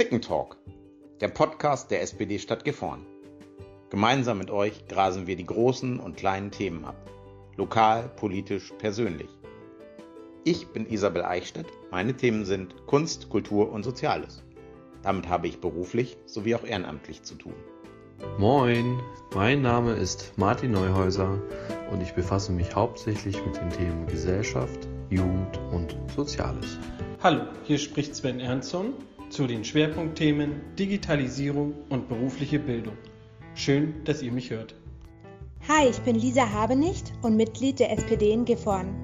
Zickentalk, der Podcast der SPD Stadt Gifhorn. Gemeinsam mit euch grasen wir die großen und kleinen Themen ab. Lokal, politisch, persönlich. Ich bin Isabel Eichstätt. Meine Themen sind Kunst, Kultur und Soziales. Damit habe ich beruflich sowie auch ehrenamtlich zu tun. Moin, mein Name ist Martin Neuhäuser und ich befasse mich hauptsächlich mit den Themen Gesellschaft, Jugend und Soziales. Hallo, hier spricht Sven Ernstson zu den Schwerpunktthemen Digitalisierung und berufliche Bildung. Schön, dass ihr mich hört. Hi, ich bin Lisa Habenicht und Mitglied der SPD in Gifhorn.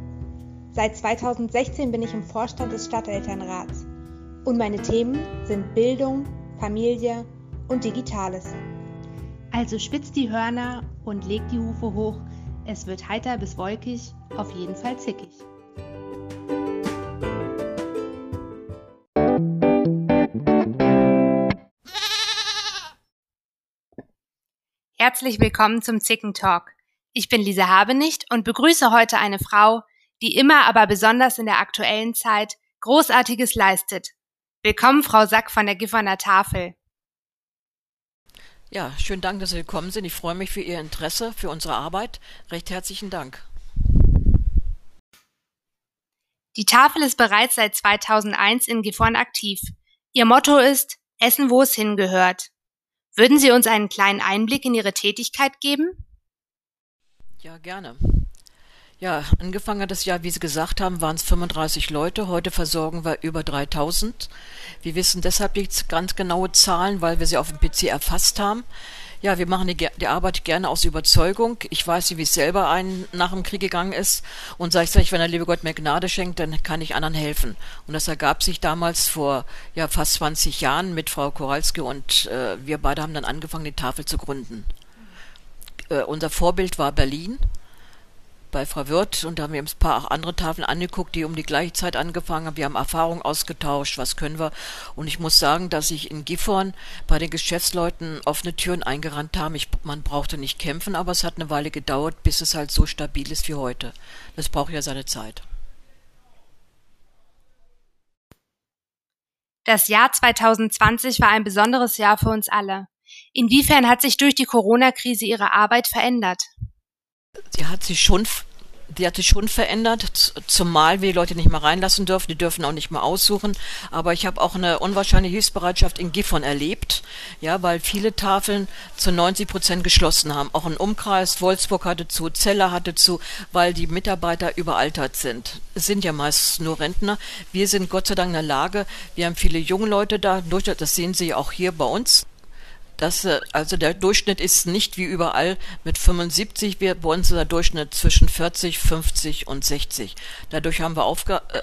Seit 2016 bin ich im Vorstand des Stadtelternrats und meine Themen sind Bildung, Familie und Digitales. Also spitzt die Hörner und legt die Hufe hoch. Es wird heiter bis wolkig, auf jeden Fall zickig. Herzlich willkommen zum Zicken Talk. Ich bin Lisa Habenicht und begrüße heute eine Frau, die immer, aber besonders in der aktuellen Zeit Großartiges leistet. Willkommen, Frau Sack von der Gifferner Tafel. Ja, schönen Dank, dass Sie gekommen sind. Ich freue mich für Ihr Interesse, für unsere Arbeit. Recht herzlichen Dank. Die Tafel ist bereits seit 2001 in Gifhorn aktiv. Ihr Motto ist Essen, wo es hingehört. Würden Sie uns einen kleinen Einblick in Ihre Tätigkeit geben? Ja, gerne. Ja, angefangen hat das Jahr, wie Sie gesagt haben, waren es 35 Leute. Heute versorgen wir über 3000. Wir wissen deshalb jetzt ganz genaue Zahlen, weil wir sie auf dem PC erfasst haben. Ja, wir machen die, die, Arbeit gerne aus Überzeugung. Ich weiß wie es selber ein nach dem Krieg gegangen ist. Und sage ich, sag ich, wenn der liebe Gott mir Gnade schenkt, dann kann ich anderen helfen. Und das ergab sich damals vor ja fast 20 Jahren mit Frau Koralski und äh, wir beide haben dann angefangen, die Tafel zu gründen. Äh, unser Vorbild war Berlin bei Frau Wirth und da haben wir uns ein paar andere Tafeln angeguckt, die um die gleiche Zeit angefangen haben. Wir haben Erfahrungen ausgetauscht, was können wir. Und ich muss sagen, dass ich in Gifhorn bei den Geschäftsleuten offene Türen eingerannt habe. Ich, man brauchte nicht kämpfen, aber es hat eine Weile gedauert, bis es halt so stabil ist wie heute. Das braucht ja seine Zeit. Das Jahr 2020 war ein besonderes Jahr für uns alle. Inwiefern hat sich durch die Corona-Krise Ihre Arbeit verändert? Sie hat sich schon die hat sich schon verändert, zumal wir die Leute nicht mehr reinlassen dürfen, die dürfen auch nicht mehr aussuchen. Aber ich habe auch eine unwahrscheinliche Hilfsbereitschaft in Gifhorn erlebt, ja, weil viele Tafeln zu 90 Prozent geschlossen haben. Auch ein Umkreis, Wolfsburg hatte zu, Zeller hatte zu, weil die Mitarbeiter überaltert sind. Es sind ja meist nur Rentner. Wir sind Gott sei Dank in der Lage, wir haben viele junge Leute da, das sehen Sie auch hier bei uns dass äh, also der Durchschnitt ist nicht wie überall mit 75, wir, bei uns ist der Durchschnitt zwischen 40, 50 und 60. Dadurch haben wir aufge, äh,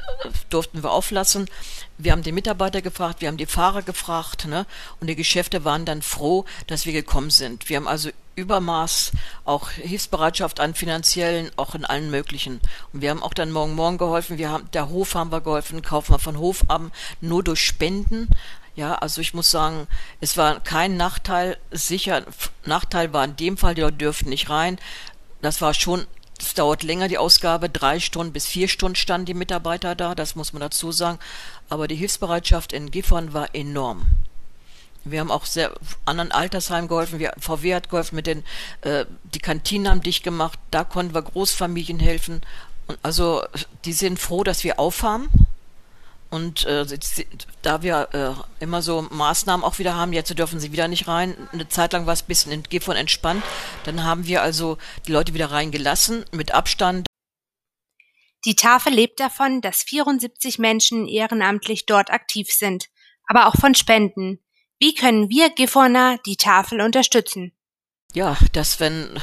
durften wir auflassen. Wir haben die Mitarbeiter gefragt, wir haben die Fahrer gefragt, ne? Und die Geschäfte waren dann froh, dass wir gekommen sind. Wir haben also Übermaß, auch Hilfsbereitschaft an finanziellen, auch in allen möglichen. Und wir haben auch dann morgen morgen geholfen. Wir haben, der Hof haben wir geholfen, kaufen wir von Hof ab, nur durch Spenden ja, also ich muss sagen, es war kein Nachteil. Sicher, Nachteil war in dem Fall, die Leute dürften nicht rein. Das war schon, es dauert länger die Ausgabe, drei Stunden bis vier Stunden standen die Mitarbeiter da, das muss man dazu sagen. Aber die Hilfsbereitschaft in Gifhorn war enorm. Wir haben auch sehr anderen Altersheimen geholfen. Wir, VW hat geholfen mit den, äh, die Kantinen haben dicht gemacht. Da konnten wir Großfamilien helfen. Und also, die sind froh, dass wir aufhaben und äh, da wir äh, immer so Maßnahmen auch wieder haben, jetzt dürfen sie wieder nicht rein. Eine Zeit lang war es ein bisschen in Gifhorn entspannt. Dann haben wir also die Leute wieder reingelassen mit Abstand. Die Tafel lebt davon, dass 74 Menschen ehrenamtlich dort aktiv sind, aber auch von Spenden. Wie können wir Gifhorner die Tafel unterstützen? Ja, dass wenn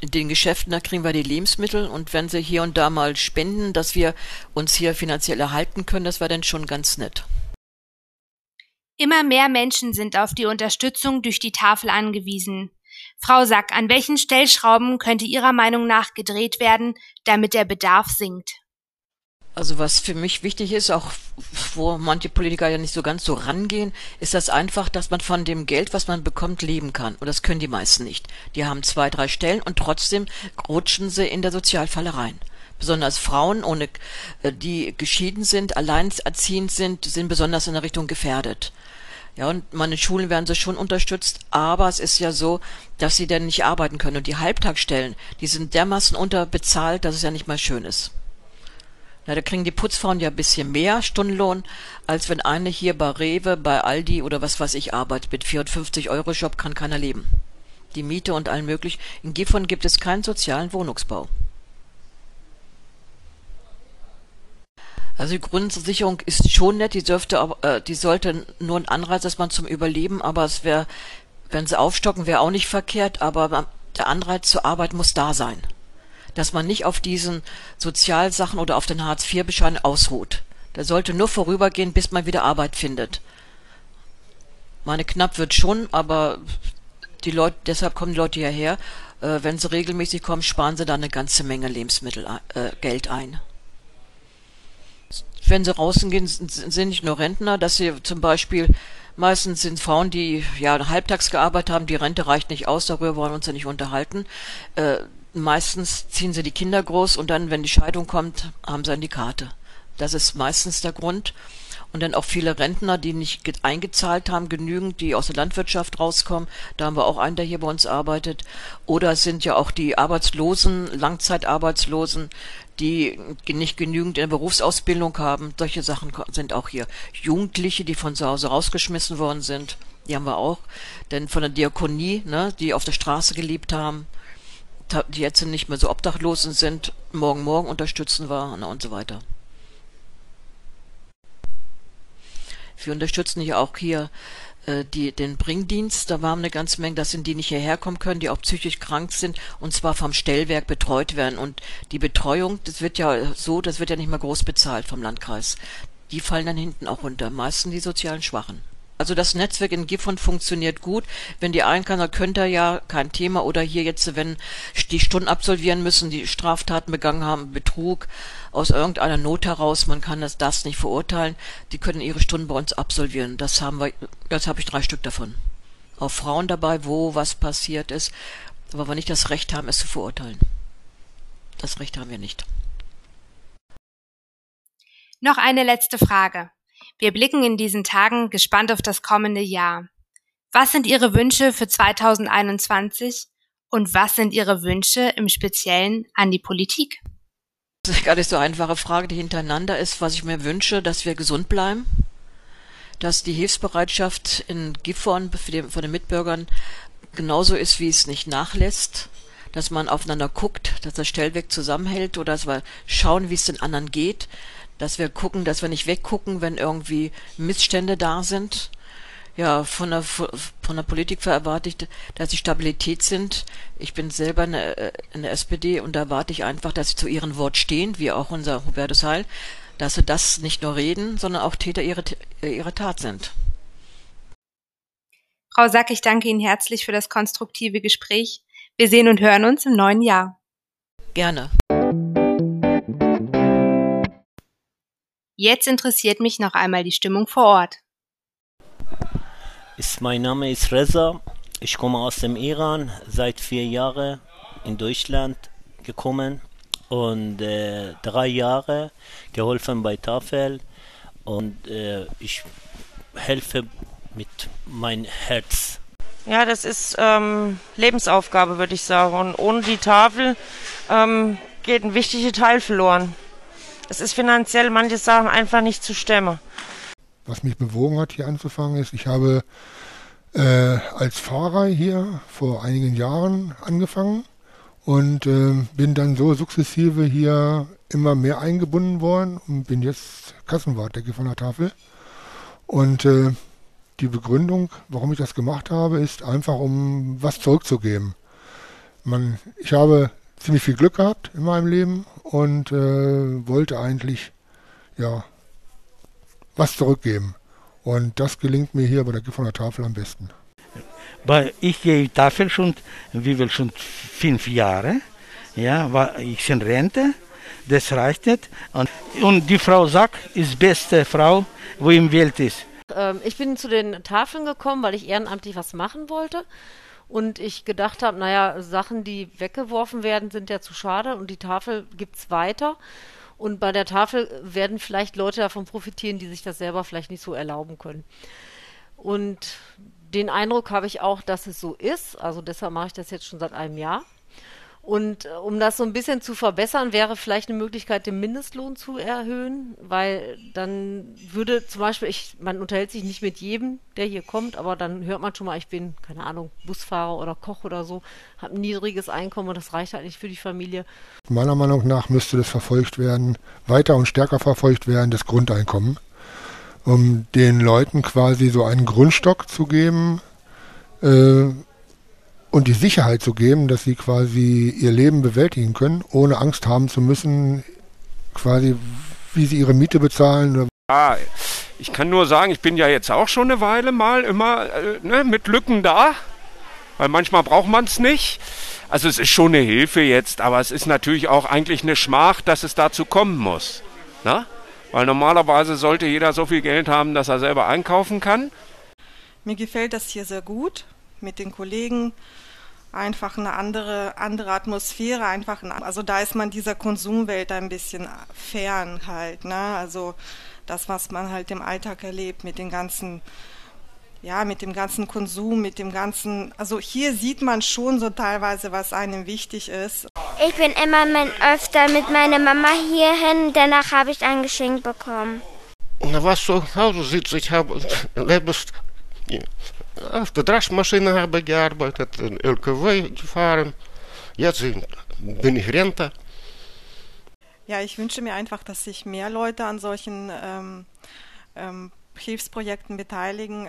in den Geschäften, da kriegen wir die Lebensmittel und wenn sie hier und da mal spenden, dass wir uns hier finanziell erhalten können, das wäre dann schon ganz nett. Immer mehr Menschen sind auf die Unterstützung durch die Tafel angewiesen. Frau Sack, an welchen Stellschrauben könnte Ihrer Meinung nach gedreht werden, damit der Bedarf sinkt? Also was für mich wichtig ist, auch wo manche Politiker ja nicht so ganz so rangehen, ist das einfach, dass man von dem Geld, was man bekommt, leben kann. Und das können die meisten nicht. Die haben zwei, drei Stellen und trotzdem rutschen sie in der Sozialfalle rein. Besonders Frauen, ohne, äh, die geschieden sind, alleinerziehend sind, sind besonders in der Richtung gefährdet. Ja, und meine Schulen werden so schon unterstützt, aber es ist ja so, dass sie dann nicht arbeiten können. Und die Halbtagsstellen, die sind dermaßen unterbezahlt, dass es ja nicht mal schön ist. Ja, da kriegen die Putzfrauen ja ein bisschen mehr Stundenlohn, als wenn eine hier bei Rewe, bei Aldi oder was weiß ich arbeitet. Mit 450 Euro Job kann keiner leben. Die Miete und allen möglichen. In Gifhorn gibt es keinen sozialen Wohnungsbau. Also die Grundsicherung ist schon nett, die dürfte, äh, die sollte nur ein Anreiz, dass man zum Überleben, aber es wäre, wenn sie aufstocken, wäre auch nicht verkehrt, aber der Anreiz zur Arbeit muss da sein. Dass man nicht auf diesen Sozialsachen oder auf den Hartz-IV-Beschein ausruht. Der sollte nur vorübergehen, bis man wieder Arbeit findet. Meine knapp wird schon, aber die Leute, deshalb kommen die Leute hierher. Äh, wenn sie regelmäßig kommen, sparen sie da eine ganze Menge Lebensmittelgeld äh, Geld ein wenn sie rausgehen, sind, sind nicht nur Rentner, dass sie zum Beispiel meistens sind Frauen, die ja halbtags gearbeitet haben, die Rente reicht nicht aus, darüber wollen wir uns ja nicht unterhalten. Äh, meistens ziehen sie die Kinder groß und dann, wenn die Scheidung kommt, haben sie dann die Karte. Das ist meistens der Grund. Und dann auch viele Rentner, die nicht eingezahlt haben, genügend, die aus der Landwirtschaft rauskommen. Da haben wir auch einen, der hier bei uns arbeitet. Oder sind ja auch die Arbeitslosen, Langzeitarbeitslosen, die nicht genügend in der Berufsausbildung haben. Solche Sachen sind auch hier. Jugendliche, die von zu Hause rausgeschmissen worden sind, die haben wir auch. Denn von der Diakonie, ne, die auf der Straße gelebt haben, die jetzt nicht mehr so Obdachlosen sind, morgen morgen unterstützen wir ne, und so weiter. Wir unterstützen ja auch hier äh, die, den Bringdienst, da waren eine ganze Menge, das sind die nicht hierher kommen können, die auch psychisch krank sind und zwar vom Stellwerk betreut werden. Und die Betreuung, das wird ja so, das wird ja nicht mehr groß bezahlt vom Landkreis. Die fallen dann hinten auch runter, meistens die sozialen Schwachen. Also das Netzwerk in Gifhorn funktioniert gut. Wenn die einen kann, dann könnte er ja kein Thema. Oder hier jetzt, wenn die Stunden absolvieren müssen, die Straftaten begangen haben, Betrug aus irgendeiner Not heraus, man kann das, das nicht verurteilen, die können ihre Stunden bei uns absolvieren. Das haben wir, jetzt habe ich drei Stück davon. Auch Frauen dabei, wo was passiert ist, aber wir nicht das Recht haben, es zu verurteilen. Das Recht haben wir nicht. Noch eine letzte Frage. Wir blicken in diesen Tagen gespannt auf das kommende Jahr. Was sind Ihre Wünsche für 2021 und was sind Ihre Wünsche im Speziellen an die Politik? Das ist gar nicht so eine einfache Frage, die hintereinander ist, was ich mir wünsche, dass wir gesund bleiben, dass die Hilfsbereitschaft in Gifhorn von den Mitbürgern genauso ist, wie es nicht nachlässt, dass man aufeinander guckt, dass das Stellweg zusammenhält oder dass wir schauen, wie es den anderen geht, dass wir gucken, dass wir nicht weggucken, wenn irgendwie Missstände da sind. Ja, von der, von der Politik erwarte ich, dass sie Stabilität sind. Ich bin selber in der, in der SPD und da erwarte ich einfach, dass sie zu ihrem Wort stehen, wie auch unser Hubertus Heil, dass sie das nicht nur reden, sondern auch Täter ihrer, ihrer Tat sind. Frau Sack, ich danke Ihnen herzlich für das konstruktive Gespräch. Wir sehen und hören uns im neuen Jahr. Gerne. Jetzt interessiert mich noch einmal die Stimmung vor Ort. Ist, mein Name ist Reza. Ich komme aus dem Iran, seit vier Jahren in Deutschland gekommen und äh, drei Jahre geholfen bei Tafel und äh, ich helfe mit meinem Herz. Ja, das ist ähm, Lebensaufgabe, würde ich sagen. Und ohne die Tafel ähm, geht ein wichtiger Teil verloren. Es ist finanziell manche Sachen einfach nicht zu stemmen. Was mich bewogen hat, hier anzufangen, ist, ich habe äh, als Fahrer hier vor einigen Jahren angefangen und äh, bin dann so sukzessive hier immer mehr eingebunden worden und bin jetzt Kassenwart von der Tafel. Und äh, die Begründung, warum ich das gemacht habe, ist einfach, um was zurückzugeben. Man, ich habe ziemlich viel Glück gehabt in meinem Leben und äh, wollte eigentlich ja was zurückgeben. Und das gelingt mir hier bei der Gift der Tafel am besten. Ich gehe Tafel schon, wie will schon fünf Jahre. Ja, war ich in Rente. Das reicht nicht. Und, und die Frau Sack ist die beste Frau, wo im Welt ist. Ähm, ich bin zu den Tafeln gekommen, weil ich ehrenamtlich was machen wollte. Und ich gedacht habe, naja, Sachen, die weggeworfen werden, sind ja zu schade und die Tafel gibt es weiter. Und bei der Tafel werden vielleicht Leute davon profitieren, die sich das selber vielleicht nicht so erlauben können. Und den Eindruck habe ich auch, dass es so ist. Also deshalb mache ich das jetzt schon seit einem Jahr. Und äh, um das so ein bisschen zu verbessern, wäre vielleicht eine Möglichkeit, den Mindestlohn zu erhöhen, weil dann würde zum Beispiel, ich, man unterhält sich nicht mit jedem, der hier kommt, aber dann hört man schon mal, ich bin, keine Ahnung, Busfahrer oder Koch oder so, habe ein niedriges Einkommen und das reicht halt nicht für die Familie. Meiner Meinung nach müsste das verfolgt werden, weiter und stärker verfolgt werden, das Grundeinkommen, um den Leuten quasi so einen Grundstock zu geben, äh, und die Sicherheit zu geben, dass sie quasi ihr Leben bewältigen können, ohne Angst haben zu müssen, quasi wie sie ihre Miete bezahlen. Ja, ich kann nur sagen, ich bin ja jetzt auch schon eine Weile mal immer äh, ne, mit Lücken da, weil manchmal braucht man es nicht. Also es ist schon eine Hilfe jetzt, aber es ist natürlich auch eigentlich eine Schmach, dass es dazu kommen muss. Na? Ne? Weil normalerweise sollte jeder so viel Geld haben, dass er selber einkaufen kann. Mir gefällt das hier sehr gut mit den Kollegen einfach eine andere, andere Atmosphäre, einfach ein, also da ist man dieser Konsumwelt ein bisschen fern halt, ne? Also das, was man halt im Alltag erlebt mit den ganzen, ja, mit dem ganzen Konsum, mit dem ganzen, also hier sieht man schon so teilweise, was einem wichtig ist. Ich bin immer mit, öfter mit meiner Mama hierhin, danach habe ich ein Geschenk bekommen. Na was zu Hause sitze, ich habe lebst auf der Draschmaschine habe ich gearbeitet, in LKW gefahren. Jetzt bin ich Rente. Ja, ich wünsche mir einfach, dass sich mehr Leute an solchen ähm, ähm, Hilfsprojekten beteiligen.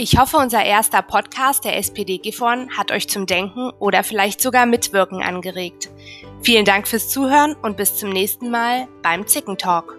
Ich hoffe, unser erster Podcast der SPD Gifhorn hat euch zum Denken oder vielleicht sogar Mitwirken angeregt. Vielen Dank fürs Zuhören und bis zum nächsten Mal beim Zickentalk.